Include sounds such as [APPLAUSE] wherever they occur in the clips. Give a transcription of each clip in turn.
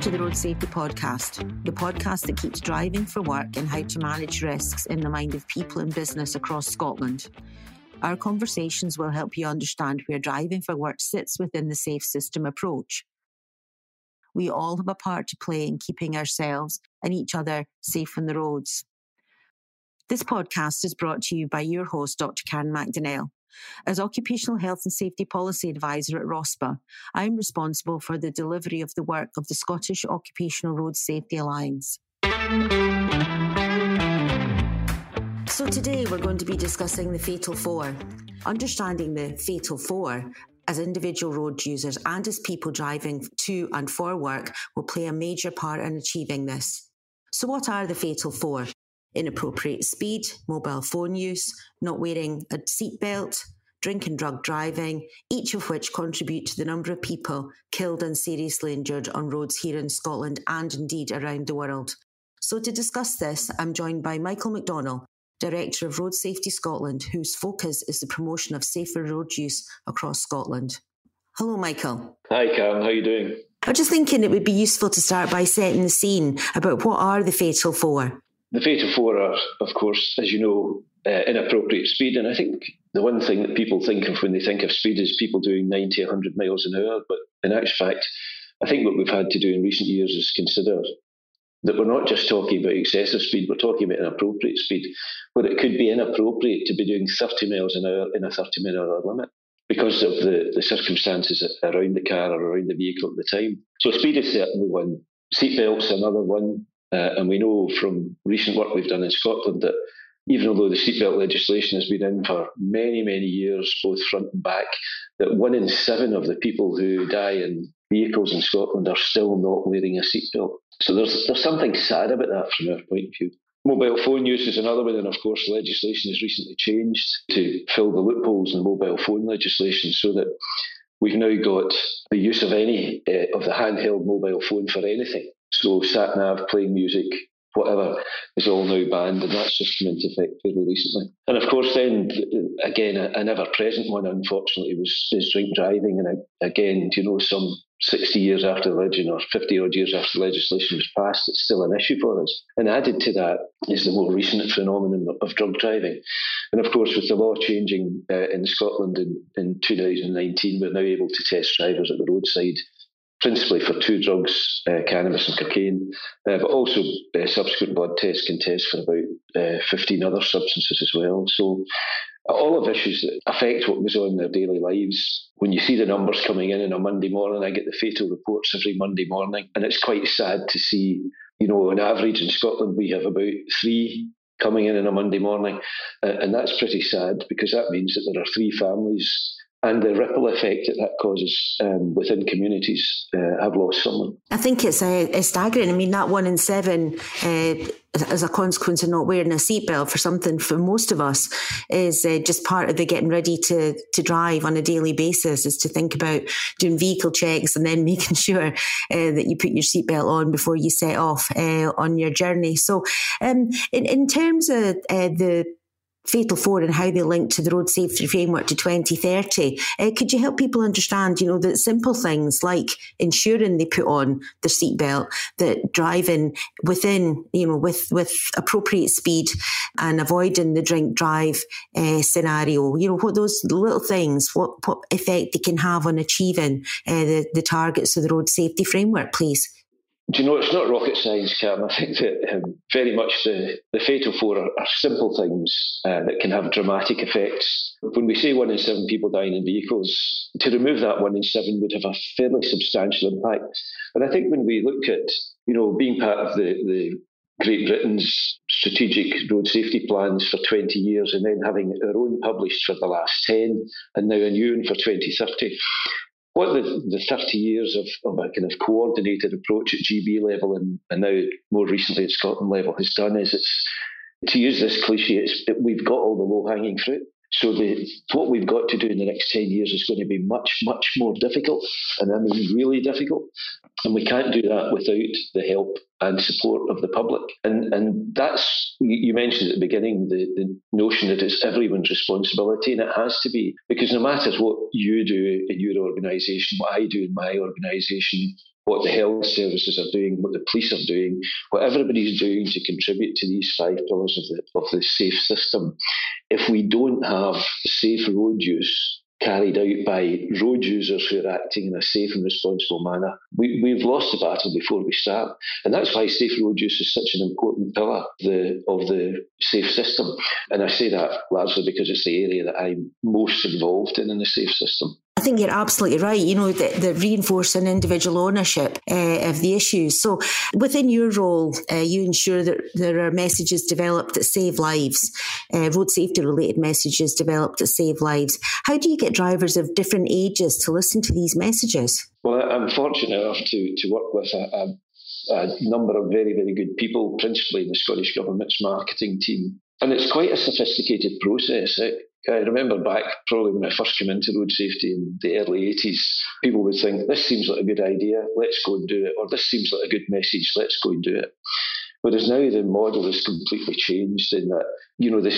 To the Road Safety Podcast, the podcast that keeps driving for work and how to manage risks in the mind of people and business across Scotland. Our conversations will help you understand where driving for work sits within the safe system approach. We all have a part to play in keeping ourselves and each other safe on the roads. This podcast is brought to you by your host, Dr. Karen McDonnell. As Occupational Health and Safety Policy Advisor at ROSPA, I am responsible for the delivery of the work of the Scottish Occupational Road Safety Alliance. So, today we're going to be discussing the Fatal Four. Understanding the Fatal Four as individual road users and as people driving to and for work will play a major part in achieving this. So, what are the Fatal Four? Inappropriate speed, mobile phone use, not wearing a seatbelt, drink and drug driving, each of which contribute to the number of people killed and seriously injured on roads here in Scotland and indeed around the world. So, to discuss this, I'm joined by Michael McDonnell, Director of Road Safety Scotland, whose focus is the promotion of safer road use across Scotland. Hello, Michael. Hi, Karen. How are you doing? I was just thinking it would be useful to start by setting the scene about what are the Fatal Four. The Fatal Four are, of course, as you know, uh, inappropriate speed. And I think the one thing that people think of when they think of speed is people doing 90, 100 miles an hour. But in actual fact, I think what we've had to do in recent years is consider that we're not just talking about excessive speed, we're talking about inappropriate speed, where it could be inappropriate to be doing 30 miles an hour in a 30 mile an hour limit because of the, the circumstances around the car or around the vehicle at the time. So speed is certainly one. Seatbelts another one. Uh, and we know from recent work we've done in Scotland that even although the seatbelt legislation has been in for many, many years, both front and back, that one in seven of the people who die in vehicles in Scotland are still not wearing a seatbelt. So there's there's something sad about that from our point of view. Mobile phone use is another one, and of course, legislation has recently changed to fill the loopholes in mobile phone legislation so that we've now got the use of any uh, of the handheld mobile phone for anything. So sat nav, playing music, whatever, is all now banned, and that's just come into effect fairly recently. And of course, then again, an ever-present one, unfortunately, was is drink driving. And again, you know, some 60 years after the legend or 50 odd years after the legislation was passed, it's still an issue for us. And added to that is the more recent phenomenon of drug driving. And of course, with the law changing uh, in Scotland in, in 2019, we're now able to test drivers at the roadside principally for two drugs, uh, cannabis and cocaine, uh, but also uh, subsequent blood tests can test for about uh, 15 other substances as well. So, all of issues that affect what goes on in their daily lives. When you see the numbers coming in on a Monday morning, I get the fatal reports every Monday morning, and it's quite sad to see. You know, on average in Scotland, we have about three coming in on a Monday morning, uh, and that's pretty sad because that means that there are three families and the ripple effect that that causes um, within communities uh, have lost someone. I think it's, uh, it's staggering. I mean, that one in seven, uh, as a consequence of not wearing a seatbelt for something for most of us, is uh, just part of the getting ready to to drive on a daily basis. Is to think about doing vehicle checks and then [LAUGHS] making sure uh, that you put your seatbelt on before you set off uh, on your journey. So, um, in in terms of the Fatal Four and how they link to the Road Safety Framework to 2030. Uh, could you help people understand, you know, that simple things like ensuring they put on the seatbelt, that driving within, you know, with, with appropriate speed and avoiding the drink drive uh, scenario, you know, what those little things, what, what effect they can have on achieving uh, the, the targets of the Road Safety Framework, please? Do you know, it's not rocket science, Cam. [LAUGHS] I think that um, very much the, the fatal four are, are simple things uh, that can have dramatic effects. When we say one in seven people dying in vehicles, to remove that one in seven would have a fairly substantial impact. And I think when we look at, you know, being part of the, the Great Britain's strategic road safety plans for 20 years and then having our own published for the last 10 and now a new one for 2030 what the, the 30 years of, of, a kind of coordinated approach at GB level and, and now more recently at Scotland level has done is it's, to use this cliche, it's, it, we've got all the low hanging fruit. So the, what we've got to do in the next 10 years is going to be much, much more difficult. And I mean really difficult. And we can't do that without the help and support of the public. And and that's you mentioned at the beginning the, the notion that it's everyone's responsibility, and it has to be because no matter what you do in your organisation, what I do in my organisation, what the health services are doing, what the police are doing, what everybody's doing to contribute to these five pillars of the, of the safe system. If we don't have safe road use carried out by road users who are acting in a safe and responsible manner. We, we've lost the battle before we start. And that's why safe road use is such an important pillar the, of the safe system. And I say that largely because it's the area that I'm most involved in in the safe system. I think you're absolutely right. You know, the, the reinforcing individual ownership uh, of the issues. So, within your role, uh, you ensure that there are messages developed that save lives, uh, road safety related messages developed that save lives. How do you get drivers of different ages to listen to these messages? Well, I'm fortunate enough to, to work with a, a a number of very, very good people, principally in the Scottish Government's marketing team. And it's quite a sophisticated process. It, I remember back probably when I first came into road safety in the early 80s, people would think, this seems like a good idea, let's go and do it, or this seems like a good message, let's go and do it. Whereas now the model has completely changed in that, you know, the,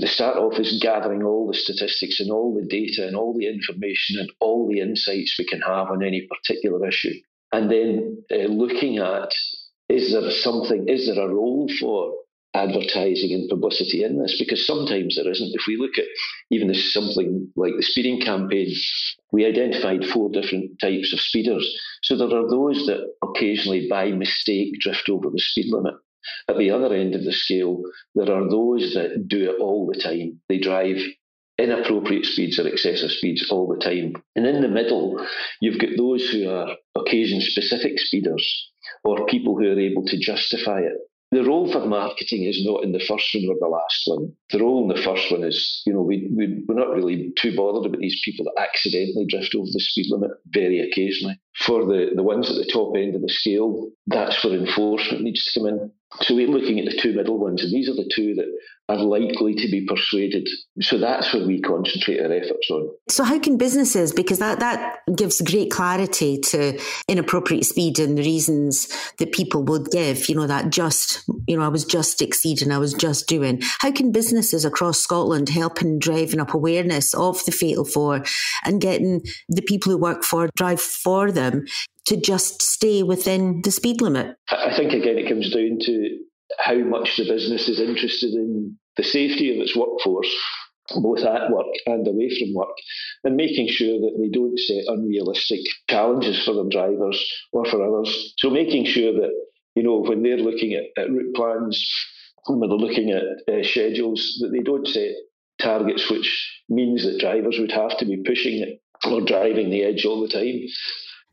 the start off is gathering all the statistics and all the data and all the information and all the insights we can have on any particular issue. And then uh, looking at is there something, is there a role for advertising and publicity in this because sometimes there isn't. If we look at even this something like the speeding campaign, we identified four different types of speeders. So there are those that occasionally by mistake drift over the speed limit. At the other end of the scale, there are those that do it all the time. They drive inappropriate speeds or excessive speeds all the time. And in the middle, you've got those who are occasion specific speeders or people who are able to justify it the role for marketing is not in the first one or the last one. The role in the first one is, you know, we, we, we're not really too bothered about these people that accidentally drift over the speed limit very occasionally. For the, the ones at the top end of the scale, that's where enforcement needs to come in. So we're looking at the two middle ones, and these are the two that are likely to be persuaded. So that's where we concentrate our efforts on. So how can businesses, because that, that gives great clarity to inappropriate speed and the reasons that people would give, you know, that just, you know, I was just exceeding, I was just doing. How can businesses across Scotland help in driving up awareness of the Fatal Four and getting the people who work for drive for them to just stay within the speed limit? I think, again, it comes down to how much the business is interested in the safety of its workforce, both at work and away from work, and making sure that they don't set unrealistic challenges for their drivers or for others. So making sure that, you know, when they're looking at, at route plans, when they're looking at uh, schedules, that they don't set targets which means that drivers would have to be pushing it or driving the edge all the time.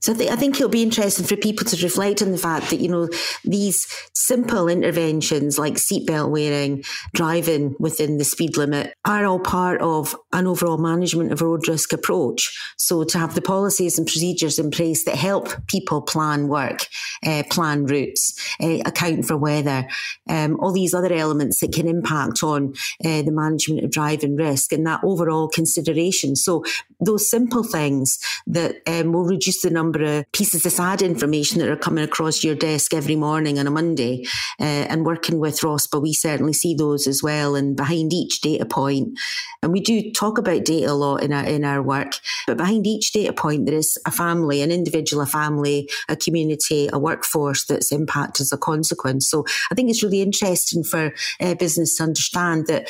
So I, th- I, think it'll be interesting for people to reflect on the fact that, you know, these simple interventions like seatbelt wearing, driving within the speed limit are all part of an overall management of road risk approach. So to have the policies and procedures in place that help people plan work, uh, plan routes, uh, account for weather, um, all these other elements that can impact on uh, the management of driving risk and that overall consideration. So those simple things that um, will reduce the number number of pieces of sad information that are coming across your desk every morning on a Monday. Uh, and working with ROSPA, we certainly see those as well. And behind each data point, and we do talk about data a lot in our in our work, but behind each data point, there is a family, an individual, a family, a community, a workforce that's impacted as a consequence. So I think it's really interesting for uh, business to understand that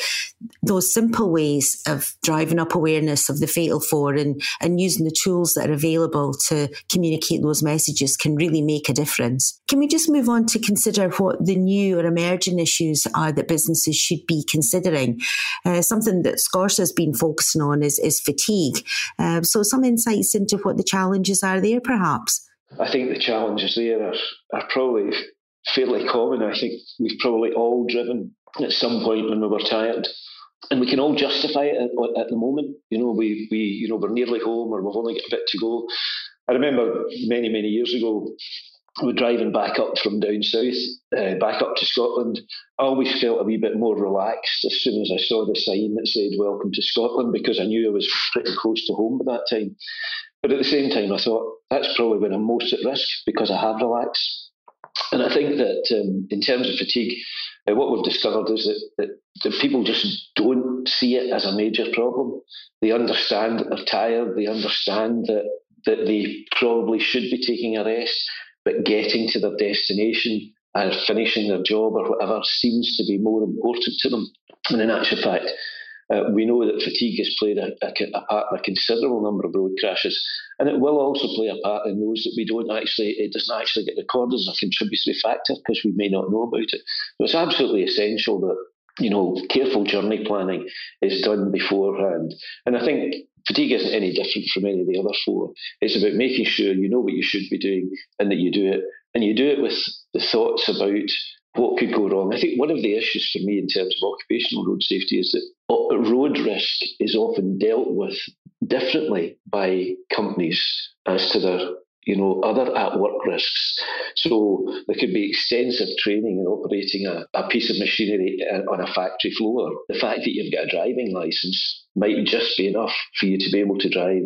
those simple ways of driving up awareness of the fatal four and, and using the tools that are available to communicate those messages can really make a difference. Can we just move on to consider what the new or emerging issues are that businesses should be considering? Uh, something that SCORSA has been focusing on is, is fatigue. Uh, so, some insights into what the challenges are there, perhaps? I think the challenges there are, are probably fairly common. I think we've probably all driven at some point when we were tired and we can all justify it at, at, the moment. You know, we we you know we're nearly home, or we've only got a bit to go, I remember many, many years ago, we were driving back up from down south, uh, back up to Scotland. I always felt a wee bit more relaxed as soon as I saw the sign that said "Welcome to Scotland" because I knew I was pretty close to home at that time. But at the same time, I thought that's probably when I'm most at risk because I have relaxed. And I think that um, in terms of fatigue, uh, what we've discovered is that, that, that people just don't see it as a major problem. They understand that they're tired. They understand that that they probably should be taking a rest. but getting to their destination and finishing their job or whatever seems to be more important to them. And in actual fact, uh, we know that fatigue has played a, a, a, part in a considerable number of road crashes, and it will also play a part in those that we don't actually, it doesn't actually get recorded as a contributory factor because we may not know about it. So it's absolutely essential that you know careful journey planning is done beforehand, and I think fatigue isn't any different from any of the other four. It's about making sure you know what you should be doing and that you do it, and you do it with the thoughts about what could go wrong. I think one of the issues for me in terms of occupational road safety is that uh, road risk is often dealt with differently by companies as to their you know, other at work risks. So there could be extensive training in operating a, a piece of machinery on a factory floor. The fact that you've got a driving license might just be enough for you to be able to drive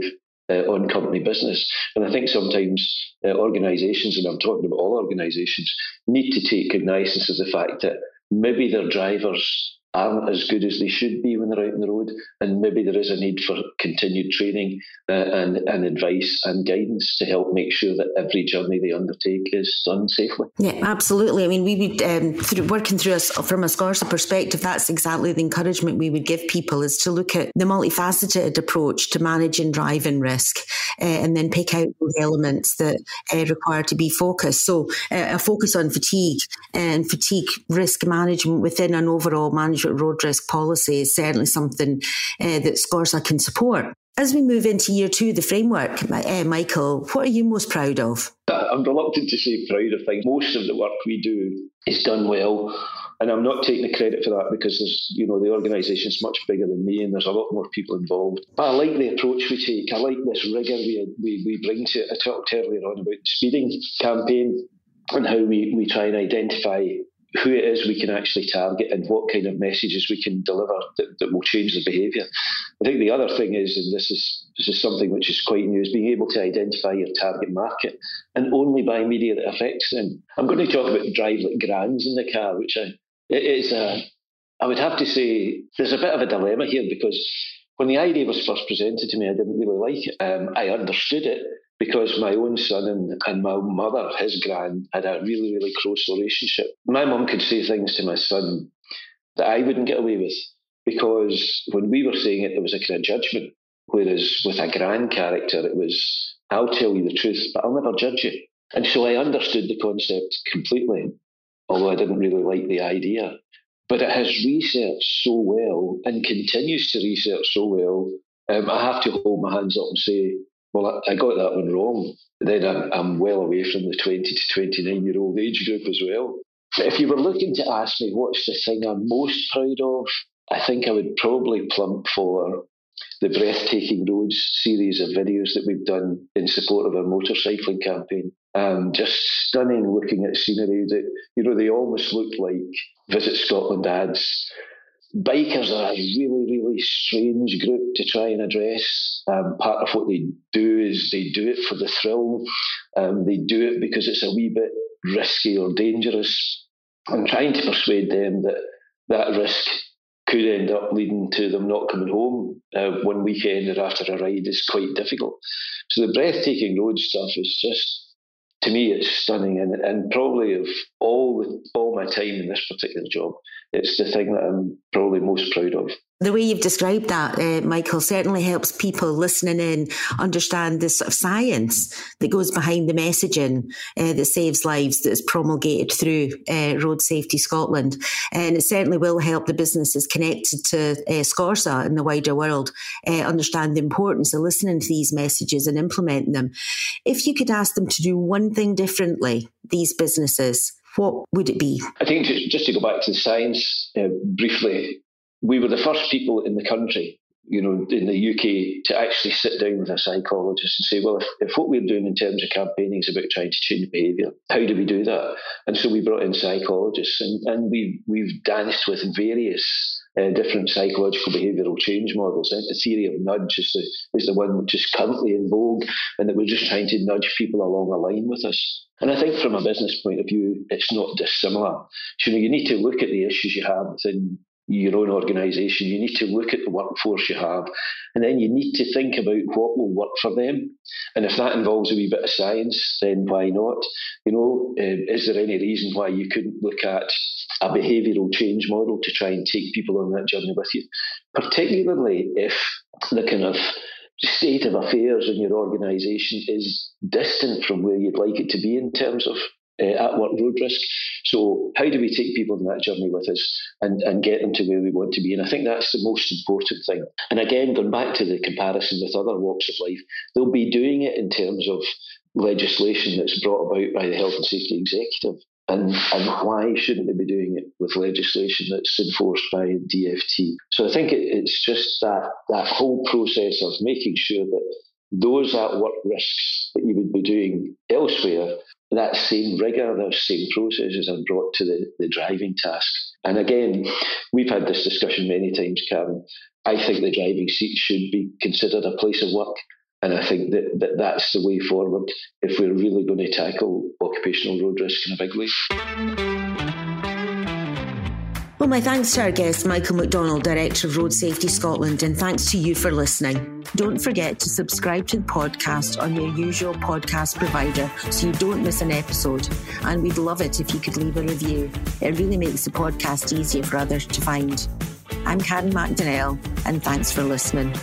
uh, on company business. And I think sometimes uh, organisations, and I'm talking about all organisations, need to take cognizance of the fact that maybe their drivers aren't as good as they should be when they're out on the road, and maybe there is a need for continued training uh, and, and advice and guidance to help make sure that every journey they undertake is done safely. Yeah, absolutely. I mean, we would um, through, working through us from a SCORSA perspective, that's exactly the encouragement we would give people is to look at the multifaceted approach to managing driving risk, and then pick out those elements that uh, require to be focused. So, uh, a focus on fatigue and fatigue risk management within an overall management road risk policy is certainly something uh, that SCORSA can support. As we move into year two, of the framework, uh, Michael, what are you most proud of? I'm reluctant to say proud of things. Most of the work we do is done well. And I'm not taking the credit for that because there's, you know, the organisation is much bigger than me and there's a lot more people involved. But I like the approach we take. I like this rigour we, we, we bring to it. I talked earlier on about the speeding campaign and how we, we try and identify who it is we can actually target and what kind of messages we can deliver that, that will change the behaviour. I think the other thing is, and this is this is something which is quite new, is being able to identify your target market and only buy media that affects them. I'm going to talk about drive like Gran's in the car, which I, it is a, I would have to say there's a bit of a dilemma here because when the idea was first presented to me, I didn't really like it. Um, I understood it because my own son and, and my mother, his grand, had a really, really close relationship. My mum could say things to my son that I wouldn't get away with because when we were saying it, there was a kind of judgment. Whereas with a grand character, it was, I'll tell you the truth, but I'll never judge you. And so I understood the concept completely, although I didn't really like the idea. But it has researched so well and continues to research so well. Um, I have to hold my hands up and say, well, I got that one wrong. Then I'm, I'm well away from the 20 to 29 year old age group as well. If you were looking to ask me what's the thing I'm most proud of, I think I would probably plump for the Breathtaking Roads series of videos that we've done in support of our motorcycling campaign. Um, just stunning looking at scenery that, you know, they almost look like Visit Scotland ads bikers are a really, really strange group to try and address. Um, part of what they do is they do it for the thrill. Um, they do it because it's a wee bit risky or dangerous. I'm trying to persuade them that that risk could end up leading to them not coming home uh, one weekend or after a ride is quite difficult. So the breathtaking road stuff is just to me, it's stunning, and, and probably of all all my time in this particular job, it's the thing that I'm probably most proud of. The way you've described that, uh, Michael, certainly helps people listening in understand the sort of science that goes behind the messaging uh, that saves lives that is promulgated through uh, Road Safety Scotland. And it certainly will help the businesses connected to uh, SCORSA in the wider world uh, understand the importance of listening to these messages and implementing them. If you could ask them to do one thing differently, these businesses, what would it be? I think just to go back to the science uh, briefly, we were the first people in the country, you know, in the UK to actually sit down with a psychologist and say, well, if, if what we're doing in terms of campaigning is about trying to change behaviour, how do we do that? And so we brought in psychologists and, and we, we've danced with various uh, different psychological behavioural change models. The theory of nudge is the, is the one which is currently in vogue and that we're just trying to nudge people along a line with us. And I think from a business point of view, it's not dissimilar. So, you know, you need to look at the issues you have within your own organisation, you need to look at the workforce you have, and then you need to think about what will work for them. And if that involves a wee bit of science, then why not? You know, uh, is there any reason why you couldn't look at a behavioural change model to try and take people on that journey with you? Particularly if the kind of state of affairs in your organisation is distant from where you'd like it to be in terms of uh, at work road risk. So, how do we take people on that journey with us and, and get them to where we want to be? And I think that's the most important thing. And again, going back to the comparison with other walks of life, they'll be doing it in terms of legislation that's brought about by the Health and Safety Executive. And, and why shouldn't they be doing it with legislation that's enforced by DFT? So I think it, it's just that that whole process of making sure that those at work risks that you would be doing elsewhere that same rigor, those same processes are brought to the, the driving task. And again, we've had this discussion many times, Karen. I think the driving seat should be considered a place of work. And I think that, that that's the way forward if we're really going to tackle occupational road risk in a big way. My thanks to our guest, Michael McDonnell, Director of Road Safety Scotland, and thanks to you for listening. Don't forget to subscribe to the podcast on your usual podcast provider so you don't miss an episode. And we'd love it if you could leave a review. It really makes the podcast easier for others to find. I'm Karen McDonnell, and thanks for listening.